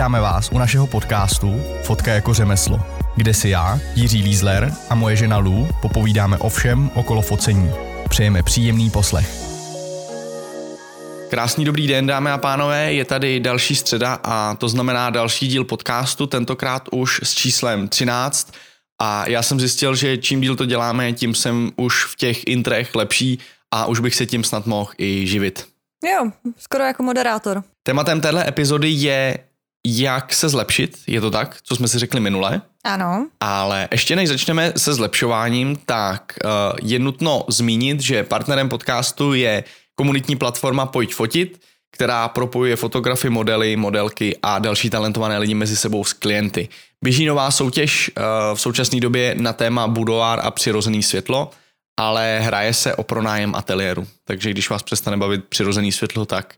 Vítáme vás u našeho podcastu Fotka jako řemeslo, kde si já, Jiří Lízler a moje žena Lou popovídáme o všem okolo focení. Přejeme příjemný poslech. Krásný dobrý den, dámy a pánové, je tady další středa a to znamená další díl podcastu, tentokrát už s číslem 13 a já jsem zjistil, že čím díl to děláme, tím jsem už v těch intrech lepší a už bych se tím snad mohl i živit. Jo, skoro jako moderátor. Tématem téhle epizody je, jak se zlepšit, je to tak, co jsme si řekli minule. Ano. Ale ještě než začneme se zlepšováním, tak uh, je nutno zmínit, že partnerem podcastu je komunitní platforma Pojď fotit, která propojuje fotografy, modely, modelky a další talentované lidi mezi sebou s klienty. Běží nová soutěž uh, v současné době na téma budoár a přirozený světlo ale hraje se o pronájem ateliéru. Takže když vás přestane bavit přirozený světlo, tak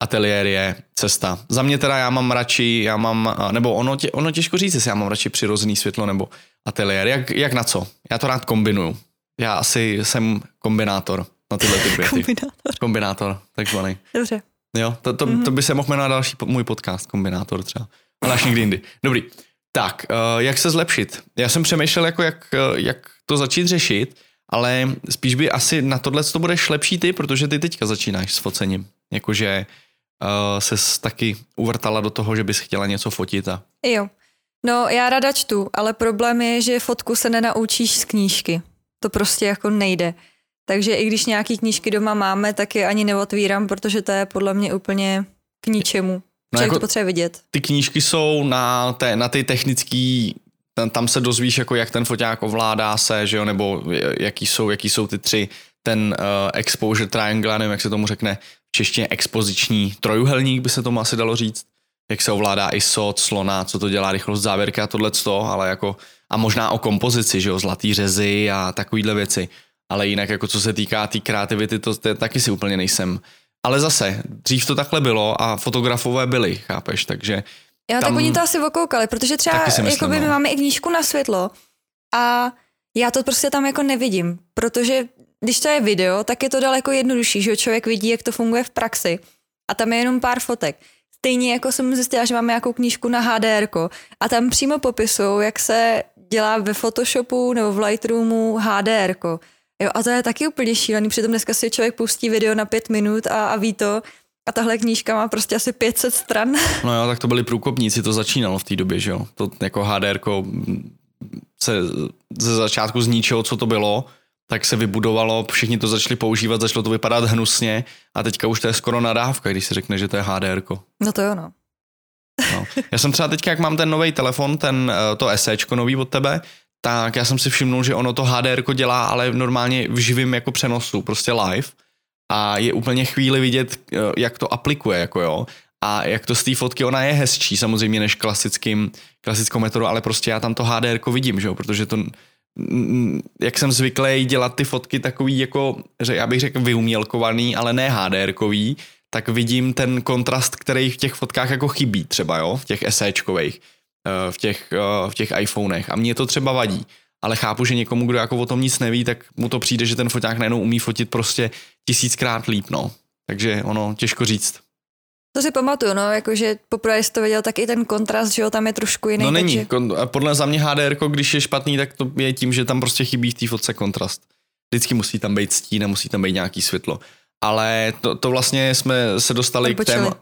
ateliér je cesta. Za mě teda já mám radši, já mám, nebo ono, tě, ono těžko říct, jestli já mám radši přirozený světlo nebo ateliér. Jak, jak na co? Já to rád kombinuju. Já asi jsem kombinátor na tyhle ty věty. kombinátor. Kombinátor, takzvaný. Dobře. Jo, to, to, mm-hmm. to by se mohl jmenovat další můj podcast, kombinátor třeba. Ale až někdy jindy. Dobrý. Tak, uh, jak se zlepšit? Já jsem přemýšlel, jako jak, uh, jak to začít řešit ale spíš by asi na tohle to budeš lepší ty, protože ty teďka začínáš s focením. Jakože uh, ses taky uvrtala do toho, že bys chtěla něco fotit a... Jo. No, já rada čtu, ale problém je, že fotku se nenaučíš z knížky. To prostě jako nejde. Takže i když nějaký knížky doma máme, tak je ani neotvírám, protože to je podle mě úplně k ničemu. No jako to potřebuje vidět. Ty knížky jsou na, té, na ty technické ten, tam se dozvíš, jako jak ten foťák ovládá se, že jo, nebo jaký jsou, jaký jsou ty tři, ten uh, exposure triangle, nevím, jak se tomu řekne češtině expoziční trojuhelník, by se tomu asi dalo říct, jak se ovládá ISO, slona, co to dělá rychlost závěrky a tohle ale jako, a možná o kompozici, že jo, zlatý řezy a takovýhle věci, ale jinak jako co se týká té tý kreativity, to, to taky si úplně nejsem. Ale zase, dřív to takhle bylo a fotografové byli, chápeš, takže Jo, tam... tak oni to asi okoukali, protože třeba myslím, my no. máme i knížku na světlo a já to prostě tam jako nevidím, protože když to je video, tak je to daleko jednodušší, že člověk vidí, jak to funguje v praxi a tam je jenom pár fotek. Stejně jako jsem zjistila, že máme nějakou knížku na HDR a tam přímo popisují, jak se dělá ve Photoshopu nebo v Lightroomu HDR. Jo, a to je taky úplně šílený, přitom dneska si člověk pustí video na pět minut a, a ví to, a tahle knížka má prostě asi 500 stran. No jo, tak to byli průkopníci, to začínalo v té době, že jo. To jako HDR se ze začátku z ničeho, co to bylo, tak se vybudovalo, všichni to začali používat, začalo to vypadat hnusně a teďka už to je skoro nadávka, když se řekne, že to je HDR. No to jo, no. no. Já jsem třeba teďka, jak mám ten nový telefon, ten, eh, to SEčko nový od tebe, tak já jsem si všimnul, že ono to HDR dělá, ale normálně v živém jako přenosu, prostě live a je úplně chvíli vidět, eh, jak to aplikuje, jako jo. A jak to z té fotky, ona je hezčí samozřejmě než klasickým, klasickou metodou, ale prostě já tam to HDR vidím, že jo, protože to, jak jsem zvyklý dělat ty fotky takový jako, já bych řekl vyumělkovaný, ale ne HDR tak vidím ten kontrast, který v těch fotkách jako chybí třeba, jo, v těch SEčkových, eh, v těch, eh, v těch iPhonech a mě to třeba vadí ale chápu, že někomu, kdo jako o tom nic neví, tak mu to přijde, že ten foťák najednou umí fotit prostě tisíckrát líp, no. Takže ono, těžko říct. To si pamatuju, no, jakože poprvé jsi to viděl, tak i ten kontrast, že jo, tam je trošku jiný. No není, takže... podle za mě HDR, když je špatný, tak to je tím, že tam prostě chybí v té fotce kontrast. Vždycky musí tam být stín a musí tam být nějaký světlo. Ale to, to vlastně jsme se dostali Odbočili. k téma,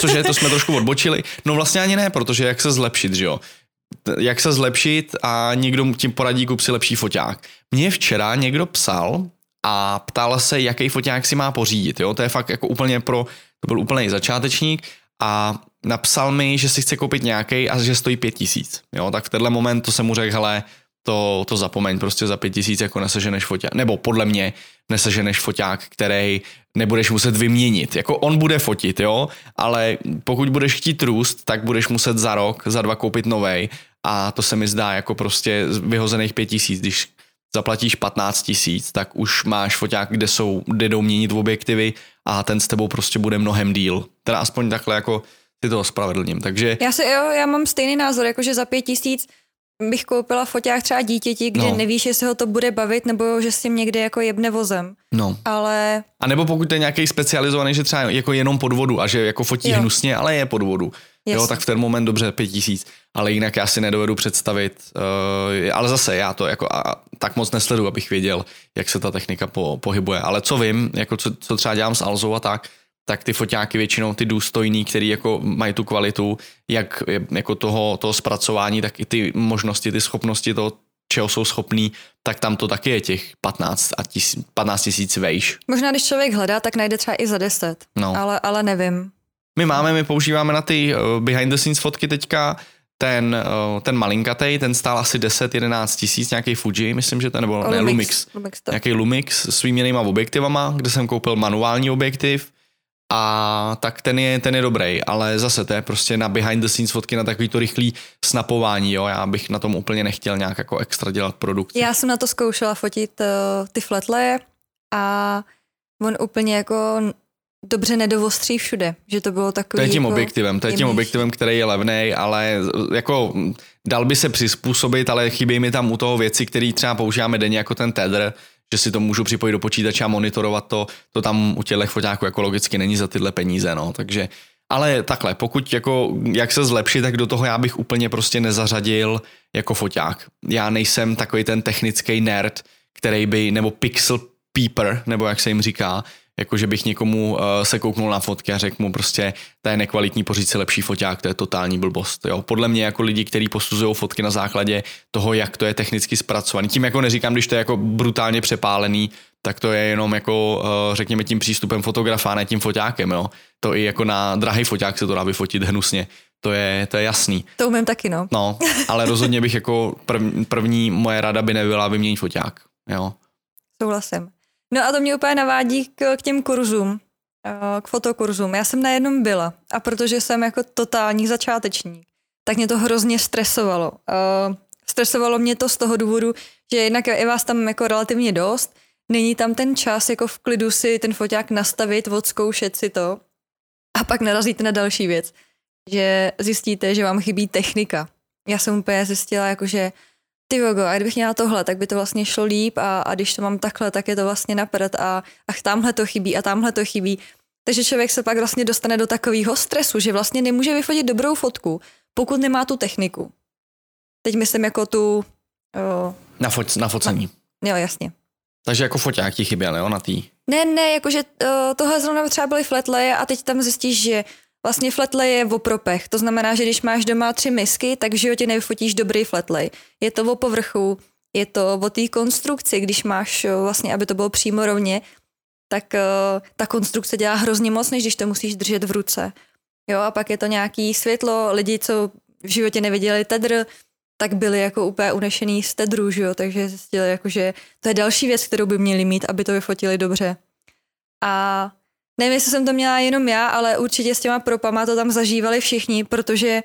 cože to jsme trošku odbočili. No vlastně ani ne, protože jak se zlepšit, že jo jak se zlepšit a někdo tím poradí, kup si lepší foťák. Mně včera někdo psal a ptal se, jaký foťák si má pořídit. Jo? To je fakt jako úplně pro, to byl úplný začátečník a napsal mi, že si chce koupit nějaký a že stojí pět tisíc. Jo? Tak v tenhle moment to jsem mu řekl, hele, to, to zapomeň, prostě za pět tisíc jako neseženeš foťák, nebo podle mě neseženeš foťák, který nebudeš muset vyměnit. Jako on bude fotit, jo, ale pokud budeš chtít růst, tak budeš muset za rok, za dva koupit novej a to se mi zdá jako prostě vyhozených pět tisíc, když zaplatíš 15 tisíc, tak už máš foťák, kde jsou, kde jdou měnit objektivy a ten s tebou prostě bude mnohem díl. Teda aspoň takhle jako ty to ospravedlním, takže... Já si, jo, já mám stejný názor, jakože za pět tisíc bych koupila foťák třeba dítěti, kde no. nevíš, jestli ho to bude bavit, nebo že s tím někde jako jebne vozem. No. Ale... A nebo pokud je nějaký specializovaný, že třeba jako jenom pod vodu a že jako fotí jo. hnusně, ale je pod vodu jo, tak v ten moment dobře pět tisíc, ale jinak já si nedovedu představit, uh, ale zase já to jako a, tak moc nesledu, abych věděl, jak se ta technika po, pohybuje, ale co vím, jako co, co třeba dělám s Alzou a tak, tak ty foťáky většinou ty důstojný, který jako mají tu kvalitu, jak jako toho, toho zpracování, tak i ty možnosti, ty schopnosti toho, čeho jsou schopní, tak tam to taky je těch 15 a tis, 15 tisíc vejš. Možná, když člověk hledá, tak najde třeba i za 10, no. ale, ale nevím. My máme, my používáme na ty uh, behind the scenes fotky teďka ten, uh, ten malinkatej, ten stál asi 10-11 tisíc, nějaký Fuji, myslím, že ten, nebo ne, Lumix, Lumix, Lumix nějaký Lumix s svými jinýma objektivama, kde jsem koupil manuální objektiv. A tak ten je, ten je dobrý, ale zase to je prostě na behind the scenes fotky na takový to rychlý snapování, jo, já bych na tom úplně nechtěl nějak jako extra dělat produkci. Já jsem na to zkoušela fotit uh, ty flatlaye a on úplně jako dobře nedovostří všude, že to bylo takový... To je tím jako objektivem, to je tím objektivem, který je levný, ale jako dal by se přizpůsobit, ale chybí mi tam u toho věci, které třeba používáme denně jako ten tether, že si to můžu připojit do počítače a monitorovat to, to tam u těch foťáků jako logicky není za tyhle peníze, no, takže ale takhle, pokud jako, jak se zlepšit, tak do toho já bych úplně prostě nezařadil jako foťák. Já nejsem takový ten technický nerd, který by, nebo pixel peeper, nebo jak se jim říká, jako že bych někomu uh, se kouknul na fotky a řekl mu prostě, to je nekvalitní, poříct si lepší foťák, to je totální blbost. Jo. Podle mě jako lidi, kteří posuzují fotky na základě toho, jak to je technicky zpracovaný. Tím jako neříkám, když to je jako brutálně přepálený, tak to je jenom jako, uh, řekněme, tím přístupem fotografa, ne tím foťákem. Jo. To i jako na drahý foťák se to dá vyfotit hnusně. To je, to je jasný. To umím taky, no. No, ale rozhodně bych jako prv, první moje rada by nebyla vyměnit foťák. Jo. Souhlasím. No a to mě úplně navádí k, k těm kurzům, eh, k fotokurzům. Já jsem na jednom byla a protože jsem jako totální začátečník, tak mě to hrozně stresovalo. Eh, stresovalo mě to z toho důvodu, že jednak je vás tam jako relativně dost, není tam ten čas jako v klidu si ten foťák nastavit, odzkoušet si to a pak narazíte na další věc, že zjistíte, že vám chybí technika. Já jsem úplně zjistila, jako že ty vogo, a kdybych měla tohle, tak by to vlastně šlo líp a, a když to mám takhle, tak je to vlastně napřed a, a tamhle to chybí a tamhle to chybí. Takže člověk se pak vlastně dostane do takového stresu, že vlastně nemůže vyfotit dobrou fotku, pokud nemá tu techniku. Teď myslím jako tu... O, na, foc, na focení. Na, jo, jasně. Takže jako foťák ti chyběl, jo, na tý? Ne, ne, jakože uh, tohle zrovna třeba byly flatlaye a teď tam zjistíš, že Vlastně flatlay je o propech, to znamená, že když máš doma tři misky, tak v životě nevyfotíš dobrý flatlay. Je to o povrchu, je to o té konstrukci, když máš vlastně, aby to bylo přímo rovně, tak uh, ta konstrukce dělá hrozně moc, než když to musíš držet v ruce. Jo, a pak je to nějaký světlo, lidi, co v životě neviděli tedr, tak byli jako úplně unešený z tedru, že jo, takže zjistili, jako, že to je další věc, kterou by měli mít, aby to vyfotili dobře. A Nevím, jestli jsem to měla jenom já, ale určitě s těma propama to tam zažívali všichni, protože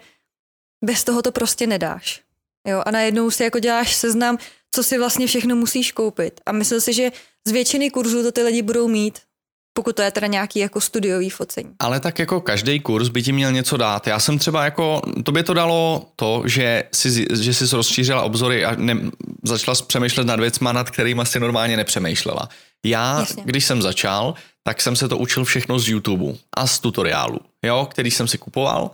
bez toho to prostě nedáš. Jo, a najednou si jako děláš seznam, co si vlastně všechno musíš koupit. A myslím si, že z většiny kurzů to ty lidi budou mít, pokud to je teda nějaký jako studiový focení. Ale tak jako každý kurz by ti měl něco dát. Já jsem třeba jako, to by to dalo to, že jsi, že jsi rozšířila obzory a ne, začala přemýšlet nad věcma, nad kterými si normálně nepřemýšlela. Já, Jasně. když jsem začal, tak jsem se to učil všechno z YouTube a z tutoriálu, jo, který jsem si kupoval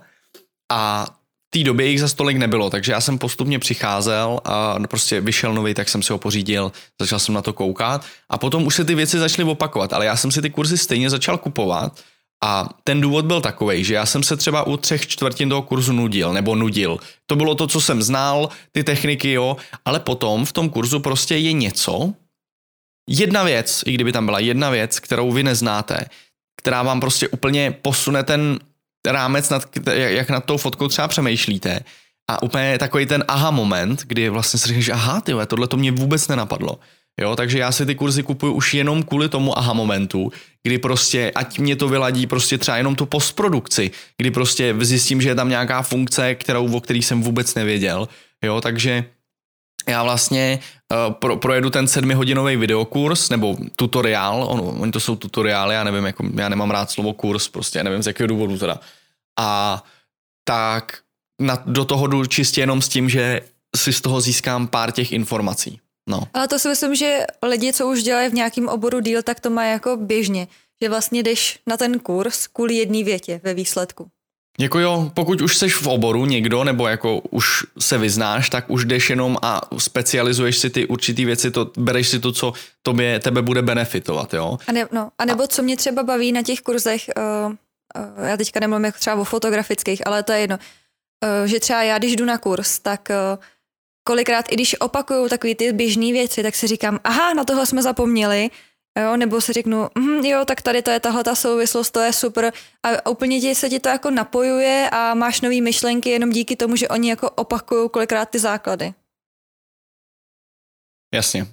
a v té době jich za stolik nebylo, takže já jsem postupně přicházel a prostě vyšel nový, tak jsem si ho pořídil, začal jsem na to koukat a potom už se ty věci začaly opakovat, ale já jsem si ty kurzy stejně začal kupovat a ten důvod byl takový, že já jsem se třeba u třech čtvrtin toho kurzu nudil, nebo nudil. To bylo to, co jsem znal, ty techniky, jo, ale potom v tom kurzu prostě je něco, jedna věc, i kdyby tam byla jedna věc, kterou vy neznáte, která vám prostě úplně posune ten rámec, nad, jak nad tou fotkou třeba přemýšlíte. A úplně takový ten aha moment, kdy vlastně si řekneš, aha, ty tohle to mě vůbec nenapadlo. Jo, takže já si ty kurzy kupuju už jenom kvůli tomu aha momentu, kdy prostě, ať mě to vyladí prostě třeba jenom tu postprodukci, kdy prostě zjistím, že je tam nějaká funkce, kterou, o který jsem vůbec nevěděl. Jo, takže já vlastně uh, pro, projedu ten sedmihodinový videokurs nebo tutoriál, on, oni to jsou tutoriály, já nevím, jako, já nemám rád slovo kurz, prostě nevím z jakého důvodu teda. A tak na, do toho jdu čistě jenom s tím, že si z toho získám pár těch informací. No. Ale to si myslím, že lidi, co už dělají v nějakém oboru díl, tak to má jako běžně, že vlastně jdeš na ten kurz kvůli jedné větě ve výsledku. Jako jo, pokud už seš v oboru někdo, nebo jako už se vyznáš, tak už jdeš jenom a specializuješ si ty určitý věci, to, bereš si to, co tobě, tebe bude benefitovat, jo. A, ne, no, a nebo a... co mě třeba baví na těch kurzech, uh, uh, já teďka nemluvím jako třeba o fotografických, ale to je jedno, uh, že třeba já, když jdu na kurz, tak uh, kolikrát, i když opakuju takové ty běžné věci, tak si říkám, aha, na tohle jsme zapomněli, Jo, nebo si řeknu, mm, jo, tak tady to je tahle ta souvislost, to je super a úplně ti se ti to jako napojuje a máš nové myšlenky jenom díky tomu, že oni jako opakují kolikrát ty základy. Jasně.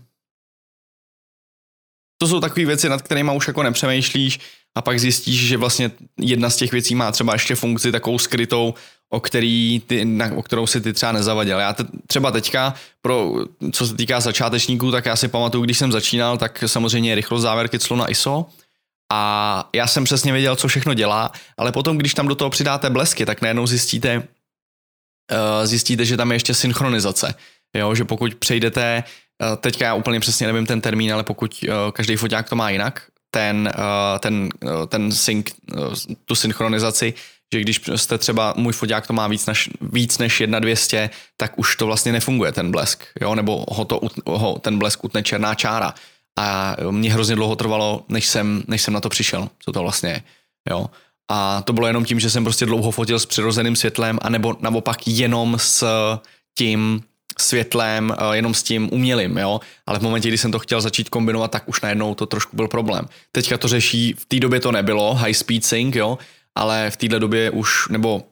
To jsou takové věci, nad kterými už jako nepřemýšlíš a pak zjistíš, že vlastně jedna z těch věcí má třeba ještě funkci takovou skrytou, o, který ty, na, o kterou si ty třeba nezavadil. Já te, třeba teďka, pro, co se týká začátečníků, tak já si pamatuju, když jsem začínal, tak samozřejmě rychlost závěrky clo na ISO, a já jsem přesně věděl, co všechno dělá, ale potom, když tam do toho přidáte blesky, tak najednou zjistíte, uh, zjistíte, že tam je ještě synchronizace. Jo, že pokud přejdete, uh, teďka já úplně přesně nevím ten termín, ale pokud uh, každý foťák to má jinak, ten, ten, ten sync, tu synchronizaci, že když jste třeba, můj foťák to má víc než, víc než 1200, tak už to vlastně nefunguje ten blesk, jo, nebo ho, to, ho ten blesk utne černá čára. A mě hrozně dlouho trvalo, než jsem, než jsem na to přišel, co to vlastně je, jo. A to bylo jenom tím, že jsem prostě dlouho fotil s přirozeným světlem, anebo naopak jenom s tím světlem, eh, jenom s tím umělým, jo. Ale v momentě, kdy jsem to chtěl začít kombinovat, tak už najednou to trošku byl problém. Teďka to řeší, v té době to nebylo, high speed sync, jo, ale v téhle době už, nebo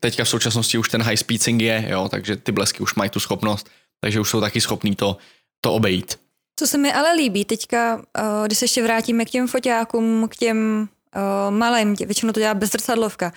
teďka v současnosti už ten high speed sync je, jo, takže ty blesky už mají tu schopnost, takže už jsou taky schopní to, to obejít. Co se mi ale líbí teďka, když se ještě vrátíme k těm foťákům, k těm malým, většinou to dělá bezrcadlovka,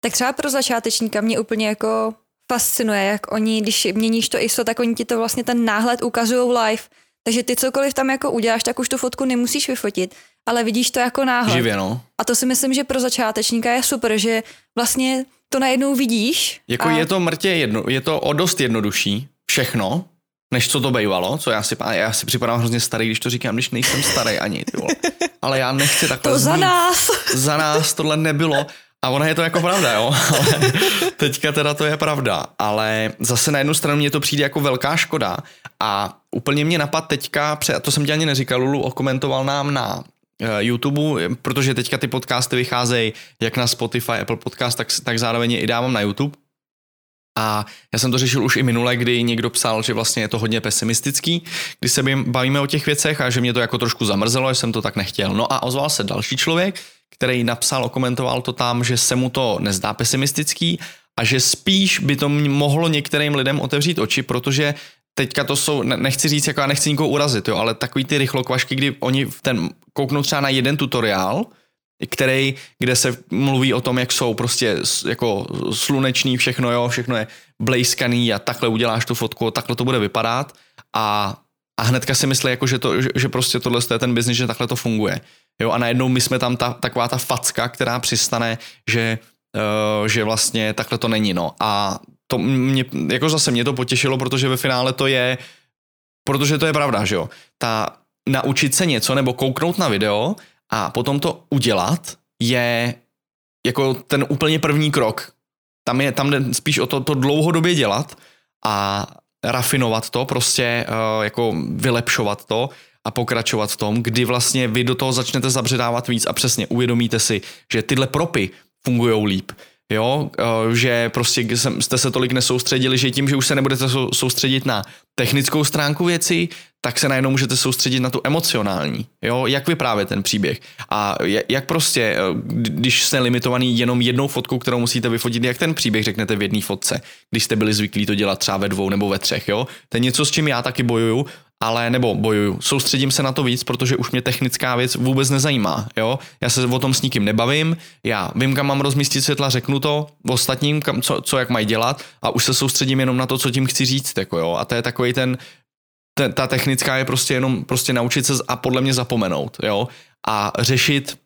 tak třeba pro začátečníka mě úplně jako fascinuje, jak oni, když měníš to ISO, tak oni ti to vlastně ten náhled ukazují live, takže ty cokoliv tam jako uděláš, tak už tu fotku nemusíš vyfotit, ale vidíš to jako náhled. Živě, no. A to si myslím, že pro začátečníka je super, že vlastně to najednou vidíš. Jako a... je to mrtě jedno, je to o dost jednodušší všechno, než co to bývalo, co já si, já si připadám hrozně starý, když to říkám, když nejsem starý ani, ty vole. Ale já nechci takhle To za nás. Za nás tohle nebylo. A ona je to jako pravda, jo, ale teďka teda to je pravda, ale zase na jednu stranu mě to přijde jako velká škoda a úplně mě napad teďka, a to jsem ti ani neříkal, Lulu okomentoval nám na eh, YouTube, protože teďka ty podcasty vycházejí jak na Spotify, Apple Podcast, tak, tak zároveň je i dávám na YouTube. A já jsem to řešil už i minule, kdy někdo psal, že vlastně je to hodně pesimistický, když se bavíme o těch věcech a že mě to jako trošku zamrzelo, že jsem to tak nechtěl. No a ozval se další člověk, který napsal, okomentoval to tam, že se mu to nezdá pesimistický a že spíš by to mohlo některým lidem otevřít oči, protože teďka to jsou, nechci říct, jako já nechci nikoho urazit, jo, ale takový ty rychlokvašky, kdy oni ten kouknou třeba na jeden tutoriál, který, kde se mluví o tom, jak jsou prostě jako sluneční všechno, jo, všechno je blejskaný a takhle uděláš tu fotku, takhle to bude vypadat a, a hnedka si myslí, jako, že, to, že, že prostě tohle je ten biznis, že takhle to funguje. Jo, a najednou my jsme tam ta, taková ta facka, která přistane, že, uh, že vlastně takhle to není, no. A to mě, jako zase mě to potěšilo, protože ve finále to je, protože to je pravda, že jo. Ta naučit se něco nebo kouknout na video a potom to udělat je jako ten úplně první krok. Tam je, tam jde spíš o to, to dlouhodobě dělat a rafinovat to, prostě uh, jako vylepšovat to a pokračovat v tom, kdy vlastně vy do toho začnete zabředávat víc a přesně uvědomíte si, že tyhle propy fungují líp. Jo, eh, že prostě jste se tolik nesoustředili, že tím, že už se nebudete soustředit na technickou stránku věci, tak se najednou můžete soustředit na tu emocionální. Jo, jak vyprávět ten příběh. A jak prostě, eh, když jste limitovaný jenom jednou fotkou, kterou musíte vyfotit, jak ten příběh řeknete v jedné fotce, když jste byli zvyklí to dělat třeba ve dvou nebo ve třech. Jo? To je něco, s čím já taky bojuju ale nebo bojuju, soustředím se na to víc, protože už mě technická věc vůbec nezajímá, jo. Já se o tom s nikým nebavím, já vím, kam mám rozmístit světla, řeknu to ostatním, kam, co, co jak mají dělat a už se soustředím jenom na to, co tím chci říct, jako jo. A to je takový ten, ten ta technická je prostě jenom prostě naučit se a podle mě zapomenout, jo. A řešit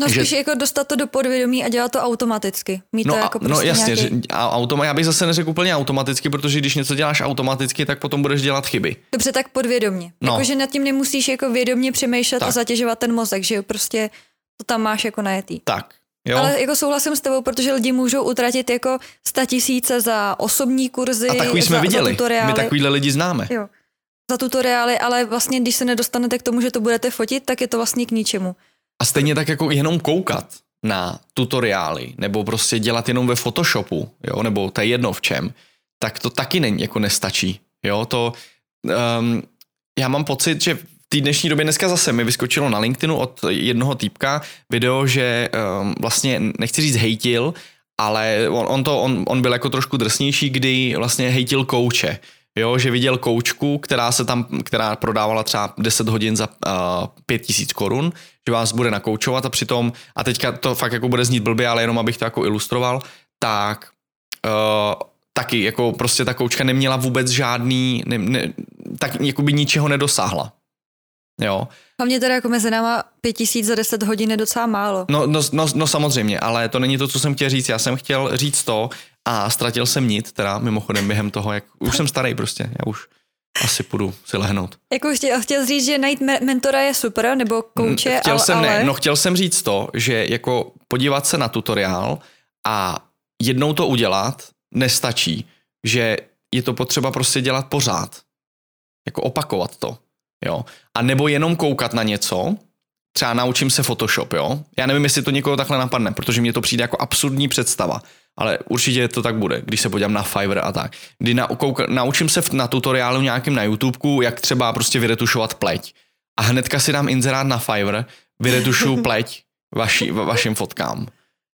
No spíš že... jako dostat to do podvědomí a dělat to automaticky. Mít no, to jako no prostě no jasně, nějaký... že, a automa, já bych zase neřekl úplně automaticky, protože když něco děláš automaticky, tak potom budeš dělat chyby. Dobře, tak podvědomě. No. Jakože nad tím nemusíš jako vědomě přemýšlet tak. a zatěžovat ten mozek, že jo, prostě to tam máš jako najetý. Tak, Jo? Ale jako souhlasím s tebou, protože lidi můžou utratit jako sta tisíce za osobní kurzy, A takový jsme za, viděli. Za tutoriály. My takovýhle lidi známe. Jo. Za tutoriály, ale vlastně když se nedostanete k tomu, že to budete fotit, tak je to vlastně k ničemu. A stejně tak jako jenom koukat na tutoriály, nebo prostě dělat jenom ve Photoshopu, jo, nebo to je jedno v čem, tak to taky není, jako nestačí. Jo, to, um, já mám pocit, že v té dnešní době dneska zase mi vyskočilo na LinkedInu od jednoho týpka video, že um, vlastně, nechci říct hejtil, ale on, on, to, on, on byl jako trošku drsnější, kdy vlastně hejtil kouče. Jo, že viděl koučku, která se tam, která prodávala třeba 10 hodin za uh, 5000 korun, že vás bude nakoučovat a přitom, a teďka to fakt jako bude znít blbě, ale jenom abych to jako ilustroval, tak uh, taky, jako prostě ta koučka neměla vůbec žádný, ne, ne, tak jako by ničeho nedosáhla. Jo. Hlavně teda jako mezi náma pět tisíc za deset hodin je docela málo. No, no, no, no, samozřejmě, ale to není to, co jsem chtěl říct. Já jsem chtěl říct to a ztratil jsem nit, teda mimochodem během toho, jak už jsem starý prostě, já už asi půjdu si lehnout. Jako chtěl, chtěl říct, že najít mentora je super, nebo kouče, chtěl ale, jsem, ale... Ne, no chtěl jsem říct to, že jako podívat se na tutoriál a jednou to udělat nestačí, že je to potřeba prostě dělat pořád. Jako opakovat to. Jo. A nebo jenom koukat na něco, třeba naučím se Photoshop, jo. Já nevím, jestli to někoho takhle napadne, protože mně to přijde jako absurdní představa, ale určitě to tak bude, když se podívám na Fiverr a tak. Kdy na, kouka, naučím se na tutoriálu nějakým na YouTubeku, jak třeba prostě vyretušovat pleť. A hnedka si dám inzerát na Fiverr, vyretušuju pleť vaši, va, vašim fotkám.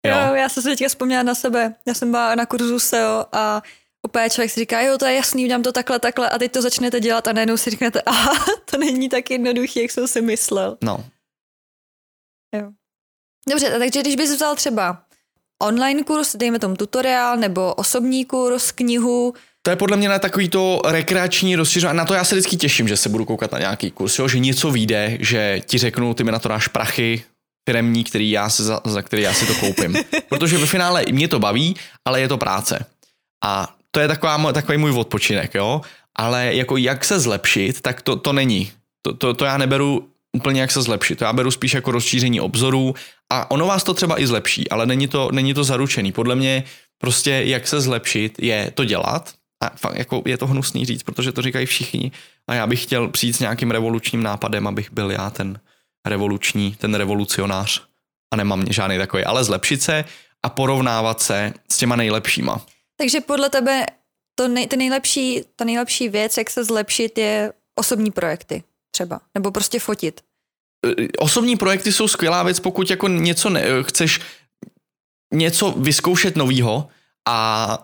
Jo. jo, já jsem se teďka vzpomněla na sebe. Já jsem byla na kurzu SEO a úplně člověk si říká, jo, to je jasný, udělám to takhle, takhle a teď to začnete dělat a najednou si řeknete, aha, to není tak jednoduchý, jak jsem si myslel. No. Jo. Dobře, takže když bys vzal třeba online kurz, dejme tomu tutoriál, nebo osobní kurz, knihu, to je podle mě na takový to rekreační rozšiřování. Na to já se vždycky těším, že se budu koukat na nějaký kurz, jo? že něco vyjde, že ti řeknu, ty mi na to dáš prachy, firemní, který já si za, za který já si to koupím. Protože ve finále mě to baví, ale je to práce. A to je taková, takový můj odpočinek, jo. Ale jako jak se zlepšit, tak to, to není. To, to, to já neberu úplně jak se zlepšit. To já beru spíš jako rozšíření obzorů a ono vás to třeba i zlepší, ale není to, není to zaručený. Podle mě prostě jak se zlepšit je to dělat a fakt jako je to hnusný říct, protože to říkají všichni a já bych chtěl přijít s nějakým revolučním nápadem, abych byl já ten revoluční, ten revolucionář a nemám žádný takový, ale zlepšit se a porovnávat se s těma nejlepšíma. Takže podle tebe to nej, ty nejlepší, ta nejlepší věc, jak se zlepšit, je osobní projekty třeba, nebo prostě fotit. E, osobní projekty jsou skvělá věc, pokud jako něco ne, chceš něco vyzkoušet novýho a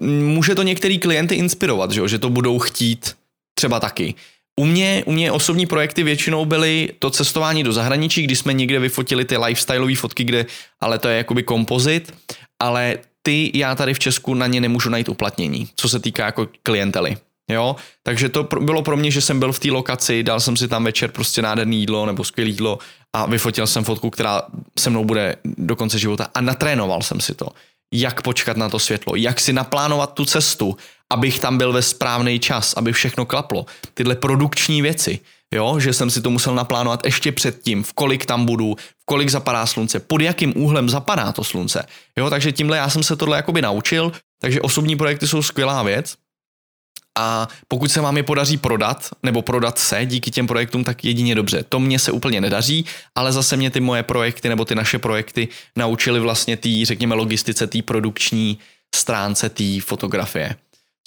může to některý klienty inspirovat, že, že to budou chtít třeba taky. U mě, u mě osobní projekty většinou byly to cestování do zahraničí, kdy jsme někde vyfotili ty lifestyleové fotky, kde, ale to je jakoby kompozit, ale ty já tady v Česku na ně nemůžu najít uplatnění, co se týká jako klientely. Jo, takže to bylo pro mě, že jsem byl v té lokaci, dal jsem si tam večer prostě nádherný jídlo nebo skvělé jídlo a vyfotil jsem fotku, která se mnou bude do konce života a natrénoval jsem si to. Jak počkat na to světlo, jak si naplánovat tu cestu, abych tam byl ve správný čas, aby všechno klaplo. Tyhle produkční věci, jo, že jsem si to musel naplánovat ještě předtím, v kolik tam budu, v kolik zapadá slunce, pod jakým úhlem zapadá to slunce. Jo, takže tímhle já jsem se tohle jakoby naučil, takže osobní projekty jsou skvělá věc. A pokud se vám je podaří prodat, nebo prodat se díky těm projektům, tak jedině dobře. To mně se úplně nedaří, ale zase mě ty moje projekty nebo ty naše projekty naučily vlastně tý, řekněme, logistice, té produkční stránce té fotografie.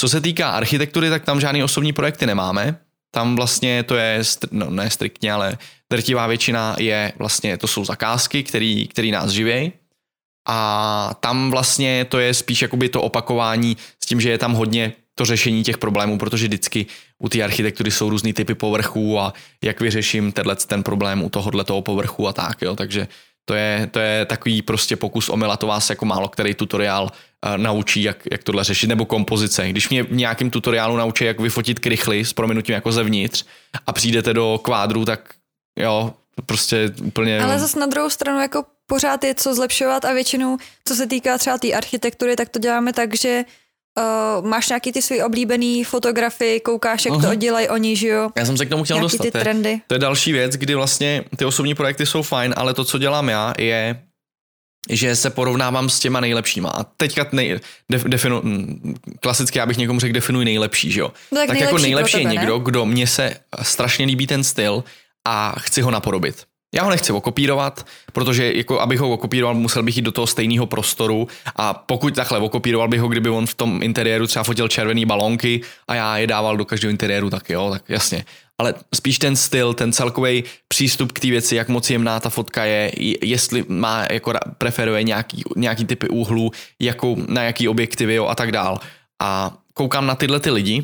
Co se týká architektury, tak tam žádný osobní projekty nemáme. Tam vlastně to je, no ne striktně, ale drtivá většina je vlastně, to jsou zakázky, který, který nás živějí. A tam vlastně to je spíš jakoby to opakování s tím, že je tam hodně to řešení těch problémů, protože vždycky u té architektury jsou různý typy povrchů a jak vyřeším tenhle ten problém u tohohle toho povrchu a tak, jo. Takže to je, to je takový prostě pokus omyla, to vás jako málo který tutoriál uh, naučí, jak, jak tohle řešit, nebo kompozice. Když mě v nějakém tutoriálu naučí, jak vyfotit krychly s prominutím jako zevnitř a přijdete do kvádru, tak jo, prostě úplně... Ale zase na druhou stranu jako pořád je co zlepšovat a většinou, co se týká třeba té tý architektury, tak to děláme tak, že Uh, máš nějaký ty svý oblíbený fotografii, koukáš, jak uh-huh. to oddělají oni, že jo? Já jsem se k tomu chtěl nějaký dostat. Ty trendy. To je další věc, kdy vlastně ty osobní projekty jsou fajn, ale to, co dělám já, je že se porovnávám s těma nejlepšíma. A teďka nej, def, definu, klasicky já bych někomu řekl definuj nejlepší, že jo? No tak, tak nejlepší jako nejlepší tebe, je někdo, ne? kdo mně se strašně líbí ten styl a chci ho napodobit. Já ho nechci okopírovat, protože jako abych ho okopíroval, musel bych jít do toho stejného prostoru a pokud takhle okopíroval bych ho, kdyby on v tom interiéru třeba fotil červený balonky a já je dával do každého interiéru, tak jo, tak jasně. Ale spíš ten styl, ten celkový přístup k té věci, jak moc jemná ta fotka je, jestli má, jako preferuje nějaký, nějaký typy úhlů, jakou, na jaký objektivy jo, a tak dál. A koukám na tyhle ty lidi,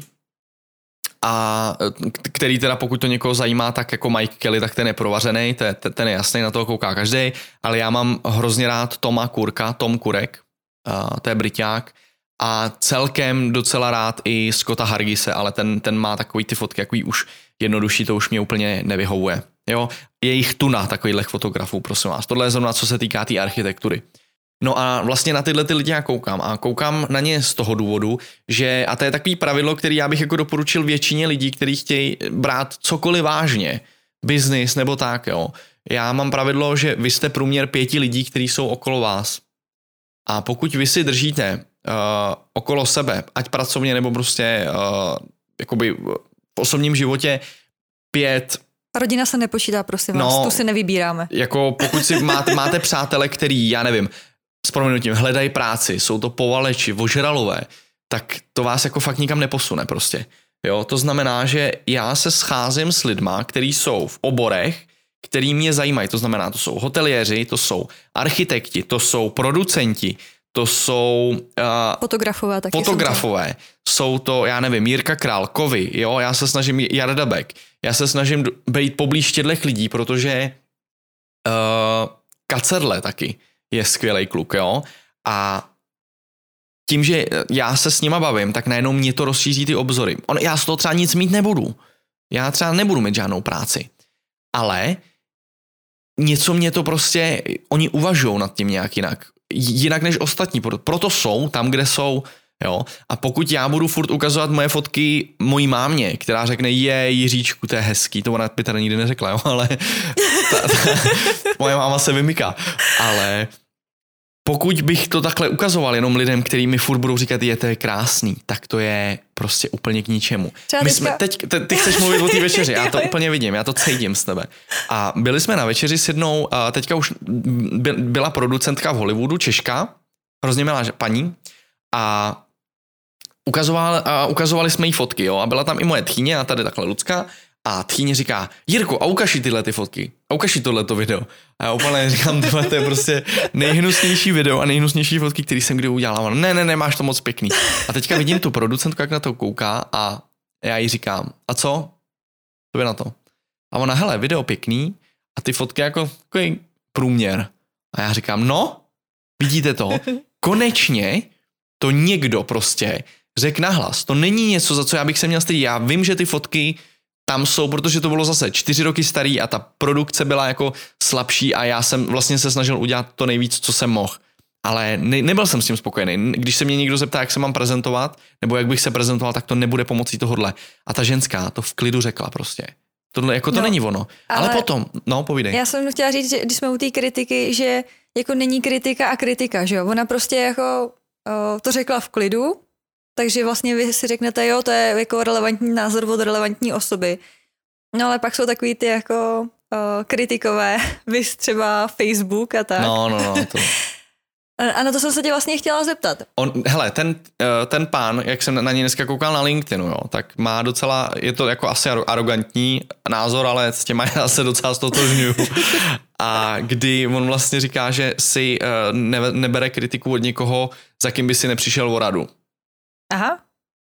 a který teda pokud to někoho zajímá, tak jako Mike Kelly, tak ten je provařený, ten, ten je jasný, na to kouká každý, ale já mám hrozně rád Toma Kurka, Tom Kurek, uh, to je Briťák, a celkem docela rád i Scotta Hargise, ale ten, ten má takový ty fotky, jaký už jednodušší, to už mě úplně nevyhovuje. Jo, je jich tuna takových fotografů, prosím vás. Tohle je zrovna, co se týká té tý architektury. No a vlastně na tyhle ty lidi já koukám a koukám na ně z toho důvodu, že, a to je takový pravidlo, který já bych jako doporučil většině lidí, kteří chtějí brát cokoliv vážně, biznis nebo tak, jo. Já mám pravidlo, že vy jste průměr pěti lidí, kteří jsou okolo vás. A pokud vy si držíte uh, okolo sebe, ať pracovně nebo prostě uh, jakoby v osobním životě pět Rodina se nepočítá, prosím no, vás, tu si nevybíráme. Jako pokud si máte, máte přátele, který, já nevím, s proměnutím hledají práci, jsou to povaleči, vožralové, tak to vás jako fakt nikam neposune prostě. Jo, to znamená, že já se scházím s lidma, kteří jsou v oborech, který mě zajímají. To znamená, to jsou hoteliéři, to jsou architekti, to jsou producenti, to jsou uh, fotografové, taky fotografové. Jsou to, já nevím, Jirka Král, Kovy, jo, já se snažím, Jarda Beck, já se snažím být poblíž těchto lidí, protože uh, Kacerle taky je skvělý kluk, jo, a tím, že já se s nima bavím, tak najednou mě to rozšíří ty obzory. On, já z toho třeba nic mít nebudu. Já třeba nebudu mít žádnou práci. Ale něco mě to prostě, oni uvažují nad tím nějak jinak. Jinak než ostatní, proto jsou tam, kde jsou. Jo? A pokud já budu furt ukazovat moje fotky mojí mámě, která řekne, je Jiříčku, to je hezký, to ona by tady nikdy neřekla, jo? ale ta, ta, moje máma se vymyká. Ale pokud bych to takhle ukazoval jenom lidem, kteří mi furt budou říkat, je to je krásný, tak to je prostě úplně k ničemu. Třeba My jsme, teď, te, ty chceš mluvit o té večeři, já to úplně vidím, já to cítím z tebe. A byli jsme na večeři s jednou, a teďka už byla producentka v Hollywoodu, Češka, hrozně milá paní, a ukazoval, a ukazovali jsme jí fotky, jo, a byla tam i moje tchýně a tady takhle Lucka a tchýně říká, Jirko, a ukaži tyhle ty fotky, a ukaži tohleto video. A já úplně říkám, tohle to je prostě nejhnusnější video a nejhnusnější fotky, který jsem kdy udělal. A ne, ne, ne, máš to moc pěkný. A teďka vidím tu producentku, jak na to kouká a já jí říkám, a co? To je na to. A ona, hele, video pěkný a ty fotky jako takový průměr. A já říkám, no, vidíte to? Konečně to někdo prostě řek nahlas. To není něco, za co já bych se měl stydět. Já vím, že ty fotky tam jsou, protože to bylo zase čtyři roky starý a ta produkce byla jako slabší a já jsem vlastně se snažil udělat to nejvíc, co jsem mohl. Ale ne, nebyl jsem s tím spokojený. Když se mě někdo zeptá, jak se mám prezentovat, nebo jak bych se prezentoval, tak to nebude pomocí tohohle. A ta ženská to v klidu řekla prostě. Tohle jako to no, není ono. Ale, ale potom, no povídej. Já jsem chtěla říct, že když jsme u té kritiky, že jako není kritika a kritika, že jo? Ona prostě jako o, to řekla v klidu, takže vlastně vy si řeknete, jo, to je jako relevantní názor od relevantní osoby. No ale pak jsou takový ty jako uh, kritikové, vys třeba Facebook a tak. No, no, no. To... A na to jsem se tě vlastně chtěla zeptat. On, hele, ten, eh, ten pán, jak jsem na něj dneska koukal na LinkedInu, jo, tak má docela, je to jako asi arrogantní názor, ale s těma já se docela stotožňuju. A kdy on vlastně říká, že si ne, nebere kritiku od někoho, za kým by si nepřišel o radu. Aha,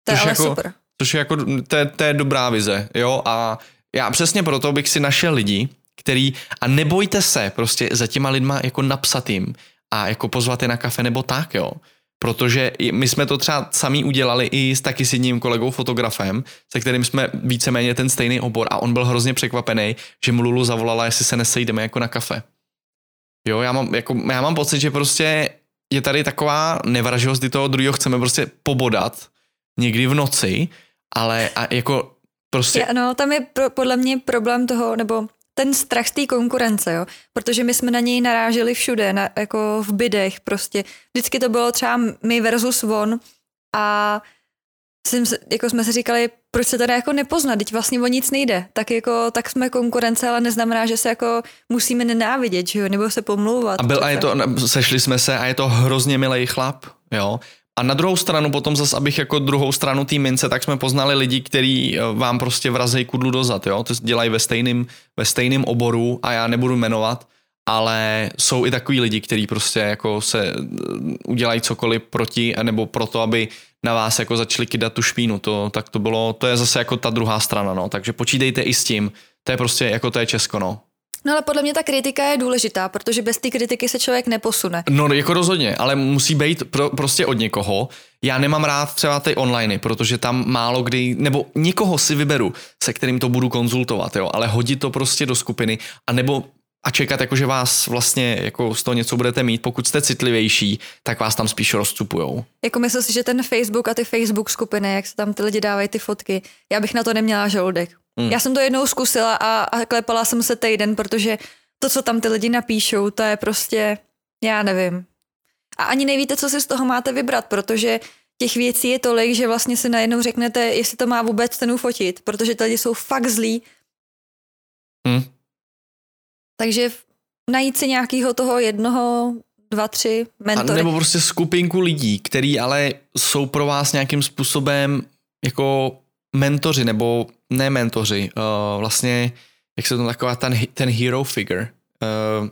to je ale jako, super. Což je jako, to je, to je dobrá vize, jo, a já přesně proto bych si našel lidi, který, a nebojte se prostě za těma lidma jako napsat jim a jako pozvat je na kafe nebo tak, jo. Protože my jsme to třeba sami udělali i s taky s jedním kolegou fotografem, se kterým jsme víceméně ten stejný obor a on byl hrozně překvapený, že mu Lulu zavolala, jestli se nesejdeme jako na kafe. Jo, já mám, jako, já mám pocit, že prostě je tady taková nevraživost, kdy toho druhého chceme prostě pobodat někdy v noci, ale a jako prostě... Ja, no, tam je pro, podle mě problém toho, nebo ten strach z té konkurence, jo? protože my jsme na něj naráželi všude, na, jako v bydech prostě. Vždycky to bylo třeba my versus on a jsem, jako jsme si říkali, proč se teda jako nepoznat, teď vlastně o nic nejde. Tak jako, tak jsme konkurence, ale neznamená, že se jako musíme nenávidět, že jo, nebo se pomlouvat. A, byl, a je to, sešli jsme se a je to hrozně milý chlap, jo. A na druhou stranu potom zase, abych jako druhou stranu té mince, tak jsme poznali lidi, kteří eh, vám prostě vrazejí kudlu dozad, jo. To dělají ve stejném ve stejným oboru a já nebudu jmenovat, ale jsou i takový lidi, kteří prostě jako se eh, udělají cokoliv proti, nebo proto, aby na vás jako začali kydat tu špínu, to, tak to bylo, to je zase jako ta druhá strana, no, takže počítejte i s tím, to je prostě jako to je Česko, no. No ale podle mě ta kritika je důležitá, protože bez té kritiky se člověk neposune. No jako rozhodně, ale musí být pro, prostě od někoho. Já nemám rád třeba ty online, protože tam málo kdy, nebo někoho si vyberu, se kterým to budu konzultovat, jo, ale hodit to prostě do skupiny, a nebo a čekat, jako že vás vlastně jako z toho něco budete mít. Pokud jste citlivější, tak vás tam spíš rozcupujou. Jako myslím si, že ten Facebook a ty Facebook skupiny, jak se tam ty lidi dávají ty fotky, já bych na to neměla žaludek. Hmm. Já jsem to jednou zkusila a, a klepala jsem se týden, protože to, co tam ty lidi napíšou, to je prostě, já nevím. A ani nevíte, co si z toho máte vybrat, protože těch věcí je tolik, že vlastně si najednou řeknete, jestli to má vůbec cenu fotit, protože ty lidi jsou fakt zlí. Hmm. Takže najít si nějakého toho jednoho, dva, tři mentory. A nebo prostě skupinku lidí, který ale jsou pro vás nějakým způsobem jako mentoři, nebo ne mentoři, uh, vlastně, jak se to taková ten, ten hero figure, uh,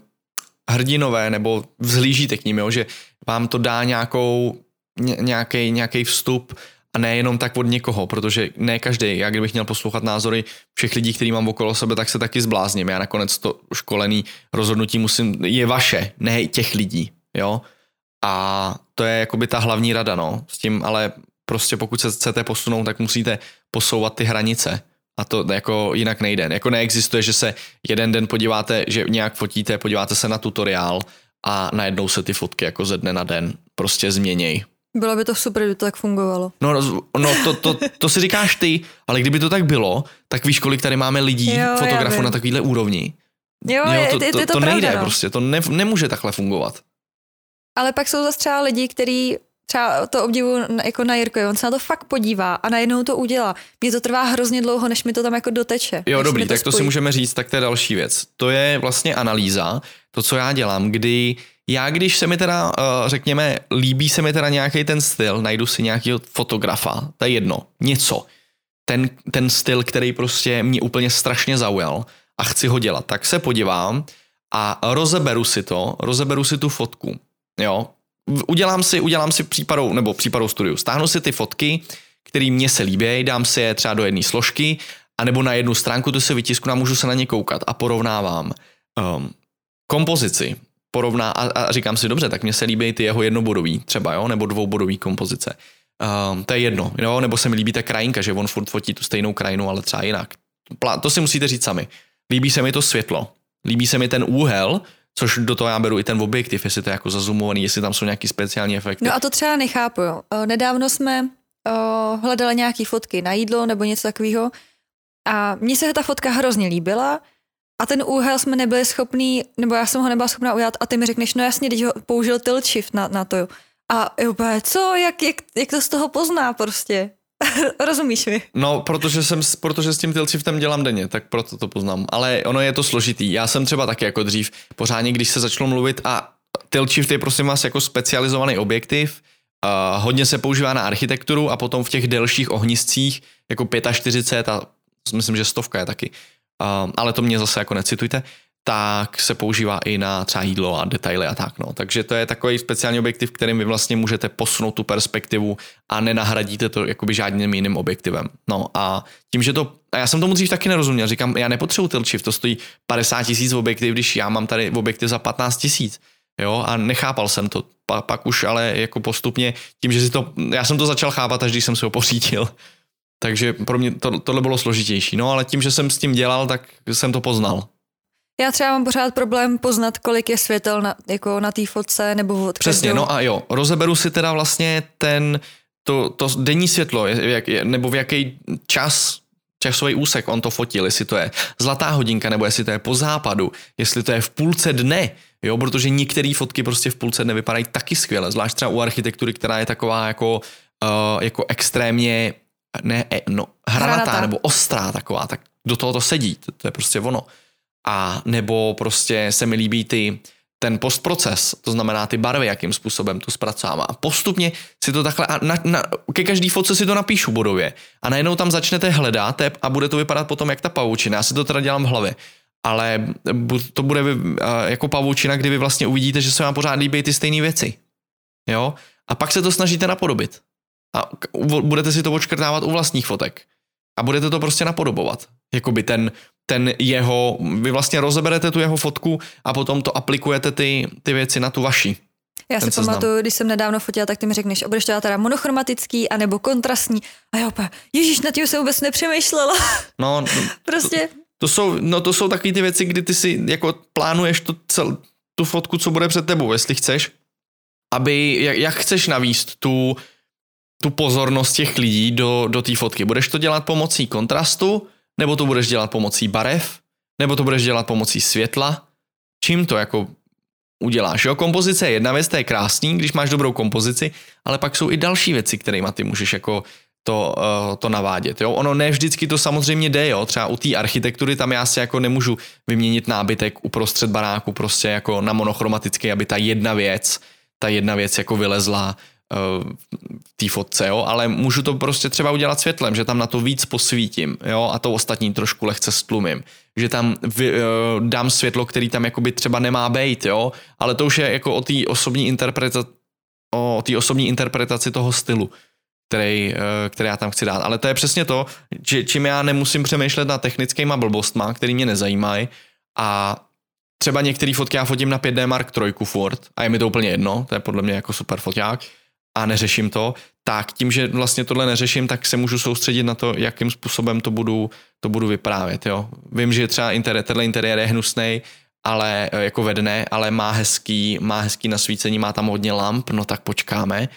hrdinové, nebo vzhlížíte k ním, jo, že vám to dá nějakou, nějaký, nějaký vstup a ne jenom tak od někoho, protože ne každý, já kdybych měl poslouchat názory všech lidí, který mám okolo sebe, tak se taky zblázním. Já nakonec to školený rozhodnutí musím, je vaše, ne těch lidí, jo. A to je jakoby ta hlavní rada, no. S tím ale prostě pokud se chcete posunout, tak musíte posouvat ty hranice. A to jako jinak nejde. Jako neexistuje, že se jeden den podíváte, že nějak fotíte, podíváte se na tutoriál a najednou se ty fotky jako ze dne na den prostě změněj. Bylo by to super, kdyby to tak fungovalo. No, no to, to, to si říkáš ty, ale kdyby to tak bylo, tak víš, kolik tady máme lidí, jo, fotografů na takovýhle úrovni. Jo, jo to, to, to, to, to nejde pravda, no. prostě, to ne, nemůže takhle fungovat. Ale pak jsou zase třeba lidi, kteří třeba to obdivu jako na Jirko, on se na to fakt podívá a najednou to udělá. Mně to trvá hrozně dlouho, než mi to tam jako doteče. Jo, dobrý, to tak spojí. to si můžeme říct, tak to je další věc. To je vlastně analýza, to, co já dělám, kdy já, když se mi teda, uh, řekněme, líbí se mi teda nějaký ten styl, najdu si nějakého fotografa, to je jedno, něco, ten, ten styl, který prostě mě úplně strašně zaujal a chci ho dělat, tak se podívám a rozeberu si to, rozeberu si tu fotku, jo, udělám si, udělám si případou, nebo případou studiu, stáhnu si ty fotky, které mě se líbí, dám si je třeba do jedné složky, anebo na jednu stránku, to si vytisknu a můžu se na ně koukat a porovnávám um, kompozici, porovná a, a říkám si, dobře, tak mně se líbí ty jeho jednobodový třeba, jo, nebo dvoubodový kompozice. Um, to je jedno, jo, nebo se mi líbí ta krajinka, že on furt fotí tu stejnou krajinu, ale třeba jinak. To si musíte říct sami. Líbí se mi to světlo, líbí se mi ten úhel, což do toho já beru i ten objektiv, jestli to je jako zazumovaný, jestli tam jsou nějaký speciální efekty. No a to třeba nechápu, jo. Nedávno jsme o, hledali nějaký fotky na jídlo nebo něco takového a mně se ta fotka hrozně líbila, a ten úhel jsme nebyli schopní, nebo já jsem ho nebyla schopná udělat a ty mi řekneš, no jasně, když ho použil tilt shift na, na to. A jo, co, jak, jak, jak to z toho pozná prostě? Rozumíš mi? No, protože, jsem, protože s tím tilt shiftem dělám denně, tak proto to poznám. Ale ono je to složitý. Já jsem třeba taky jako dřív, pořádně, když se začalo mluvit a tilt shift je prosím vás jako specializovaný objektiv, uh, hodně se používá na architekturu a potom v těch delších ohniscích, jako 45 a myslím, že stovka je taky, ale to mě zase jako necitujte, tak se používá i na třeba jídlo a detaily a tak. No. Takže to je takový speciální objektiv, kterým vy vlastně můžete posunout tu perspektivu a nenahradíte to jakoby žádným jiným objektivem. No a tím, že to, a já jsem tomu dřív taky nerozuměl, říkám, já nepotřebuji shift, to stojí 50 tisíc objektiv, když já mám tady objektiv za 15 tisíc. Jo, a nechápal jsem to. Pa, pak už ale jako postupně, tím, že si to, já jsem to začal chápat, až když jsem si ho pořídil. Takže pro mě to, tohle bylo složitější. No ale tím, že jsem s tím dělal, tak jsem to poznal. Já třeba mám pořád problém poznat, kolik je světel na, jako na té fotce nebo od Přesně, každou. no a jo, rozeberu si teda vlastně ten, to, to denní světlo, jak, nebo v jaký čas časový úsek on to fotil, jestli to je zlatá hodinka, nebo jestli to je po západu, jestli to je v půlce dne, jo, protože některé fotky prostě v půlce dne vypadají taky skvěle, zvlášť třeba u architektury, která je taková jako, uh, jako extrémně ne, e, no, hranatá, hranatá nebo ostrá taková, tak do toho to sedí, to, to je prostě ono. A nebo prostě se mi líbí ty ten postproces, to znamená ty barvy, jakým způsobem to zpracovává. A postupně si to takhle, a na, na, ke každý fotce si to napíšu bodově. A najednou tam začnete hledat a bude to vypadat potom jak ta pavučina. Já si to teda dělám v hlavě. Ale to bude jako pavučina, kdy vy vlastně uvidíte, že se vám pořád líbí ty stejné věci. Jo? A pak se to snažíte napodobit. A budete si to očkrtávat u vlastních fotek. A budete to prostě napodobovat. Jakoby ten, ten jeho, vy vlastně rozeberete tu jeho fotku a potom to aplikujete ty, ty věci na tu vaši. Já si seznam. pamatuju, když jsem nedávno fotila, tak ty mi řekneš, a budeš to teda monochromatický, anebo kontrastní. A já opět, ježíš, na tím jsem vůbec nepřemýšlela. No, prostě. To, to, jsou, no to jsou takové ty věci, kdy ty si jako plánuješ tu, cel, tu fotku, co bude před tebou, jestli chceš, aby, jak, jak chceš navíst tu, tu pozornost těch lidí do, do té fotky. Budeš to dělat pomocí kontrastu, nebo to budeš dělat pomocí barev, nebo to budeš dělat pomocí světla. Čím to jako uděláš? Jo, kompozice je jedna věc, to je krásný, když máš dobrou kompozici, ale pak jsou i další věci, kterými ty můžeš jako to, uh, to navádět. Jo? Ono ne vždycky to samozřejmě jde, jo? třeba u té architektury tam já si jako nemůžu vyměnit nábytek uprostřed baráku prostě jako na monochromatický, aby ta jedna věc, ta jedna věc jako vylezla té fotce, jo, ale můžu to prostě třeba udělat světlem, že tam na to víc posvítím, jo, a to ostatní trošku lehce stlumím, že tam vy, uh, dám světlo, který tam jakoby třeba nemá být, jo, ale to už je jako o té osobní interpretaci, o té osobní interpretaci toho stylu, který, uh, který já tam chci dát. Ale to je přesně to, či, čím já nemusím přemýšlet na technickýma blbostma, který mě nezajímají a třeba některé fotky já fotím na 5D Mark 3 Ford a je mi to úplně jedno, to je podle mě jako super foťák, a neřeším to, tak tím, že vlastně tohle neřeším, tak se můžu soustředit na to, jakým způsobem to budu, to budu vyprávět. Jo. Vím, že třeba interiér, tenhle interiér je hnusný, ale e, jako ve dne, ale má hezký, má hezký nasvícení, má tam hodně lamp, no tak počkáme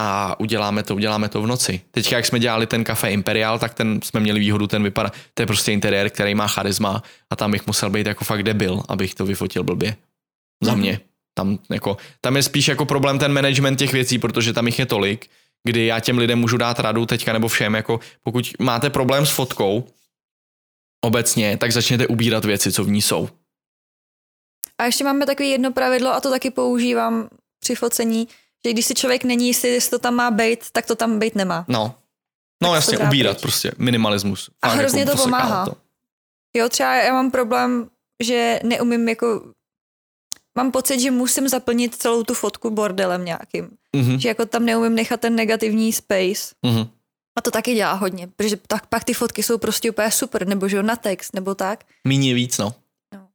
a uděláme to, uděláme to v noci. Teďka, jak jsme dělali ten kafe Imperial, tak ten jsme měli výhodu, ten vypadá, to je prostě interiér, který má charisma a tam bych musel být jako fakt debil, abych to vyfotil blbě. Za mhm. mě. Tam, jako, tam je spíš jako problém ten management těch věcí, protože tam jich je tolik, kdy já těm lidem můžu dát radu teďka nebo všem, jako pokud máte problém s fotkou obecně, tak začněte ubírat věci, co v ní jsou. A ještě máme takový jedno pravidlo a to taky používám při focení, že když si člověk není jistý, jestli to tam má být, tak to tam být nemá. No, no tak jasně, ubírat prostě, minimalismus. A hrozně jako to pomáhá. To. Jo, třeba já mám problém, že neumím jako mám pocit, že musím zaplnit celou tu fotku bordelem nějakým. Mm-hmm. Že jako tam neumím nechat ten negativní space. Mm-hmm. A to taky dělá hodně, protože tak pak ty fotky jsou prostě úplně super, nebo že na text, nebo tak. Míně víc, no. no.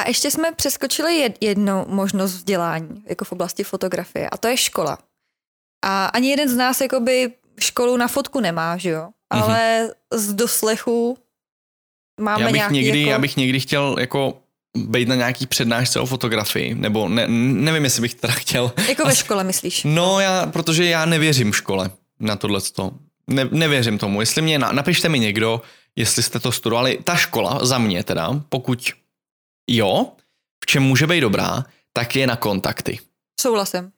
A ještě jsme přeskočili jednu možnost vzdělání, jako v oblasti fotografie, a to je škola. A ani jeden z nás jakoby školu na fotku nemá, že jo? Mm-hmm. Ale z doslechu máme já bych nějaký někdy, jako... Já bych někdy chtěl jako být na nějaký přednášce o fotografii, nebo ne, nevím, jestli bych teda chtěl. Jako ve škole, myslíš? No, já, protože já nevěřím škole na tohle. Ne, nevěřím tomu. Jestli mě, napište mi někdo, jestli jste to studovali. Ta škola, za mě teda, pokud jo, v čem může být dobrá, tak je na kontakty. Souhlasím.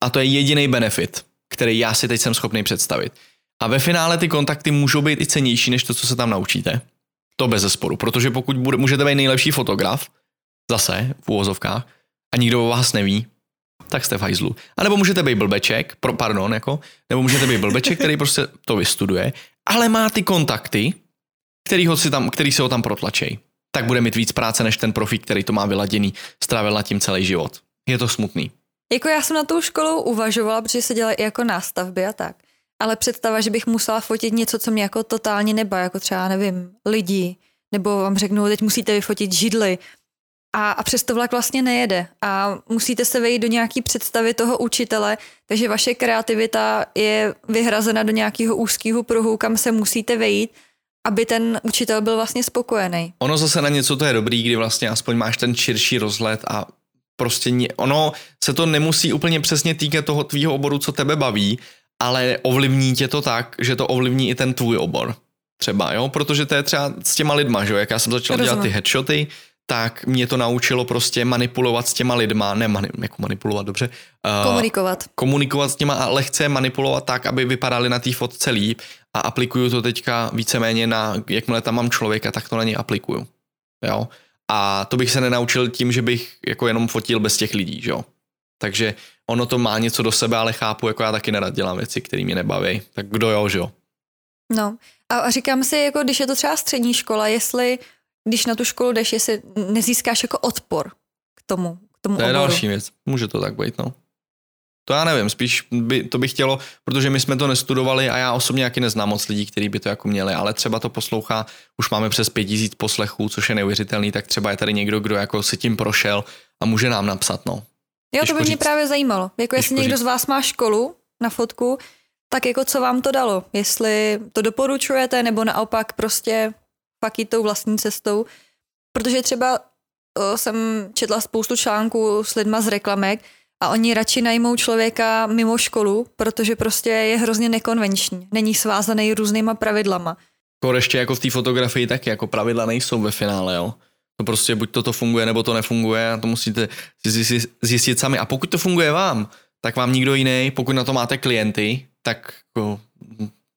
A to je jediný benefit, který já si teď jsem schopný představit. A ve finále ty kontakty můžou být i cenější, než to, co se tam naučíte. To bez zesporu, protože pokud bude, můžete být nejlepší fotograf, zase v úvozovkách, a nikdo o vás neví, tak jste v hajzlu. A nebo můžete být blbeček, pro, pardon, jako, nebo můžete být blbeček, který prostě to vystuduje, ale má ty kontakty, který, ho si tam, který se ho tam protlačej. Tak bude mít víc práce než ten profík, který to má vyladěný, strávil na tím celý život. Je to smutný. Jako já jsem na tou školou uvažovala, protože se dělá i jako nástavby a tak ale představa, že bych musela fotit něco, co mě jako totálně neba, jako třeba, nevím, lidi, nebo vám řeknu, teď musíte vyfotit židly. A, a přesto vlak vlastně nejede. A musíte se vejít do nějaký představy toho učitele, takže vaše kreativita je vyhrazena do nějakého úzkého pruhu, kam se musíte vejít, aby ten učitel byl vlastně spokojený. Ono zase na něco to je dobrý, kdy vlastně aspoň máš ten širší rozhled a prostě ono se to nemusí úplně přesně týkat toho tvýho oboru, co tebe baví, ale ovlivní tě to tak, že to ovlivní i ten tvůj obor. třeba, jo, protože to je třeba s těma lidma, že jo, jak já jsem začal Rozumím. dělat ty headshoty, tak mě to naučilo prostě manipulovat s těma lidma, ne mani, jako manipulovat, dobře. Uh, komunikovat. Komunikovat s těma a lehce manipulovat tak, aby vypadali na té fotce líp a aplikuju to teďka víceméně na, jakmile tam mám člověka, tak to na něj aplikuju. Jo. A to bych se nenaučil tím, že bych jako jenom fotil bez těch lidí, že jo. Takže ono to má něco do sebe, ale chápu, jako já taky nerad dělám věci, které mě nebaví. Tak kdo jo, že jo. No a říkám si, jako když je to třeba střední škola, jestli když na tu školu jdeš, jestli nezískáš jako odpor k tomu, k tomu To je oboru. další věc. Může to tak být, no. To já nevím, spíš by, to bych chtělo, protože my jsme to nestudovali a já osobně jaký neznám moc lidí, kteří by to jako měli, ale třeba to poslouchá, už máme přes pět tisíc poslechů, což je neuvěřitelný, tak třeba je tady někdo, kdo jako si tím prošel a může nám napsat, no. Jo, to by mě právě zajímalo. Jako jestli někdo říct. z vás má školu na fotku, tak jako co vám to dalo? Jestli to doporučujete, nebo naopak prostě fakt jít tou vlastní cestou. Protože třeba o, jsem četla spoustu článků s lidma z reklamek a oni radši najmou člověka mimo školu, protože prostě je hrozně nekonvenční. Není svázaný různýma pravidlama. Kor ještě jako v té fotografii taky, jako pravidla nejsou ve finále, jo. To prostě buď to, to funguje, nebo to nefunguje a to musíte zjistit, zjistit sami. A pokud to funguje vám, tak vám nikdo jiný, pokud na to máte klienty, tak jako,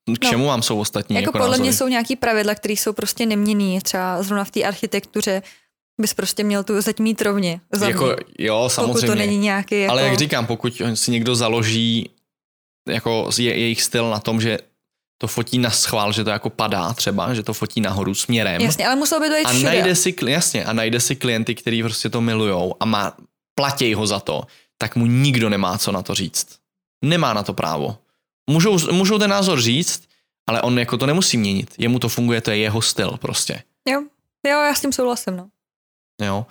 k no. čemu no, vám jsou ostatní? Jako, jako podle názory? mě jsou nějaký pravidla, které jsou prostě neměný. Třeba zrovna v té architektuře bys prostě měl tu zeď mít rovně. Za jako, mě. jo, samozřejmě. Pokud to není nějaký jako... Ale jak říkám, pokud si někdo založí jako je, jejich styl na tom, že to fotí na schvál, že to jako padá třeba, že to fotí nahoru směrem. Jasně, ale musel by to jít a najde si, jasně, a najde si klienty, kteří prostě to milujou a má, platí ho za to, tak mu nikdo nemá co na to říct. Nemá na to právo. Můžou, můžou ten názor říct, ale on jako to nemusí měnit. Jemu to funguje, to je jeho styl prostě. Jo, jo, já s tím souhlasím, no. Jo.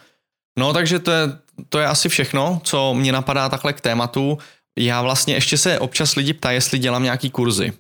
No, takže to je, to je asi všechno, co mě napadá takhle k tématu. Já vlastně ještě se občas lidi ptají, jestli dělám nějaký kurzy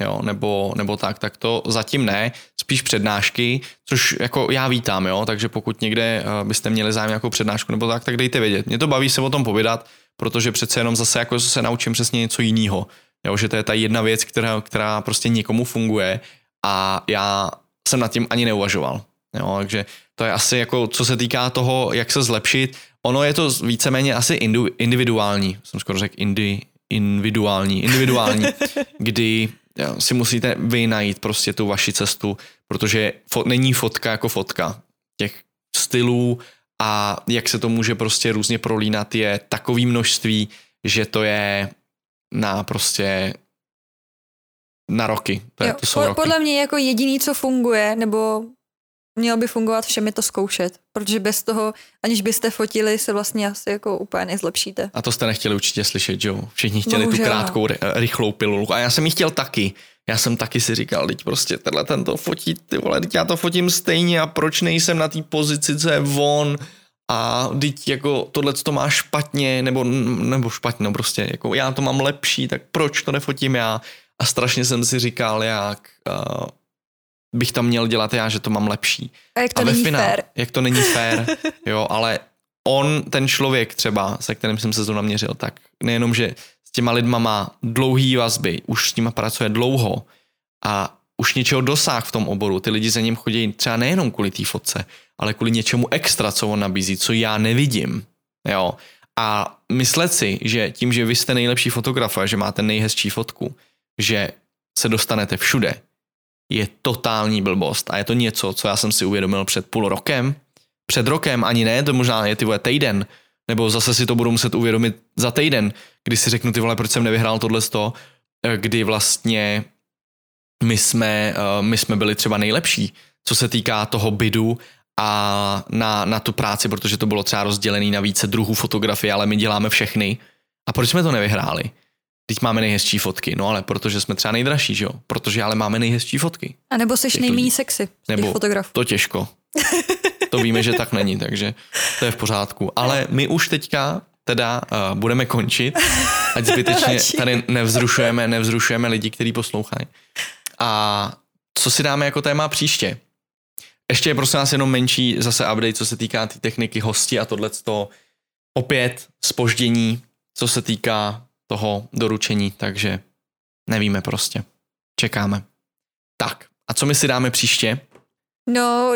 jo, nebo, nebo tak, tak to zatím ne, spíš přednášky, což jako já vítám, jo, takže pokud někde uh, byste měli zájem nějakou přednášku nebo tak, tak dejte vědět. Mě to baví se o tom povídat, protože přece jenom zase jako se naučím přesně něco jiného, jo, že to je ta jedna věc, která, která prostě někomu funguje a já jsem nad tím ani neuvažoval, jo, takže to je asi jako, co se týká toho, jak se zlepšit, ono je to víceméně asi individuální, jsem skoro řekl indi, individuální, individuální, kdy si musíte vy najít prostě tu vaši cestu, protože fo- není fotka jako fotka. Těch stylů a jak se to může prostě různě prolínat je takový množství, že to je na prostě na roky. To, je, jo, to jsou po, roky. Podle mě jako jediný, co funguje, nebo mělo by fungovat všem je to zkoušet, protože bez toho, aniž byste fotili, se vlastně asi jako úplně nezlepšíte. A to jste nechtěli určitě slyšet, jo? Všichni chtěli Bohužel. tu krátkou, rychlou pilulku. A já jsem ji chtěl taky. Já jsem taky si říkal, teď prostě tenhle ten to fotí, ty vole, teď já to fotím stejně a proč nejsem na té pozici, co je von a teď jako tohle to má špatně, nebo, nebo špatně, no prostě jako já to mám lepší, tak proč to nefotím já? A strašně jsem si říkal, jak uh, bych tam měl dělat já, že to mám lepší. A jak to a není finále, fér. Jak to není fér, jo, ale on, ten člověk třeba, se kterým jsem se zrovna měřil, tak nejenom, že s těma lidma má dlouhý vazby, už s nima pracuje dlouho a už něčeho dosáh v tom oboru. Ty lidi za ním chodí třeba nejenom kvůli té fotce, ale kvůli něčemu extra, co on nabízí, co já nevidím. Jo. A myslet si, že tím, že vy jste nejlepší fotograf a že máte nejhezčí fotku, že se dostanete všude, je totální blbost. A je to něco, co já jsem si uvědomil před půl rokem, před rokem ani ne, to možná je ty vole týden, nebo zase si to budu muset uvědomit za týden, kdy si řeknu ty vole, proč jsem nevyhrál tohle sto, eh, kdy vlastně my jsme, eh, my jsme byli třeba nejlepší, co se týká toho bidu a na, na tu práci, protože to bylo třeba rozdělené na více druhů fotografie, ale my děláme všechny. A proč jsme to nevyhráli? Teď máme nejhezčí fotky, no ale protože jsme třeba nejdražší, že jo? Protože ale máme nejhezčí fotky. A nebo jsi nejméně sexy nebo fotografů. To těžko. to víme, že tak není, takže to je v pořádku. Ale my už teďka teda uh, budeme končit, ať zbytečně tady nevzrušujeme, nevzrušujeme lidi, kteří poslouchají. A co si dáme jako téma příště? Ještě je prosím nás jenom menší zase update, co se týká té techniky hosti a tohle opět spoždění, co se týká toho doručení, takže nevíme prostě. Čekáme. Tak A co my si dáme příště? No,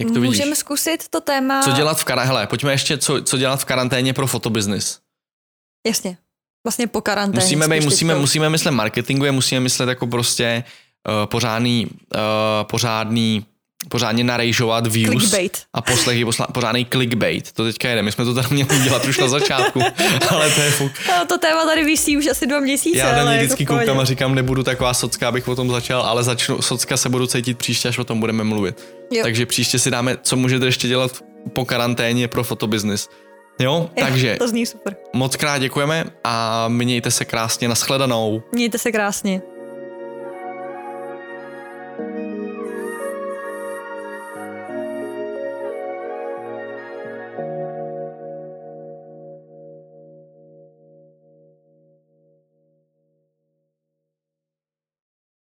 Jak to můžeme vidíš? zkusit to téma. Co dělat v karanténě? Hele, pojďme ještě, co, co dělat v karanténě pro fotobiznis. Jasně. Vlastně po karanténě. Musíme, být, musíme, musíme myslet marketingu, musíme myslet jako prostě uh, pořádný, uh, pořádný pořádně narejžovat views clickbait. a poslechy, posla, pořádný clickbait. To teďka jde, my jsme to tady měli dělat už na začátku, ale to je fuk. No, to téma tady vysí už asi dva měsíce. Já na něj vždycky jako koukám a říkám, nebudu taková socka, abych o tom začal, ale začnu, socka se budu cítit příště, až o tom budeme mluvit. Jo. Takže příště si dáme, co můžete ještě dělat po karanténě pro fotobiznis. Jo, takže. To zní super. Moc krát děkujeme a mějte se krásně, nashledanou. Mějte se krásně.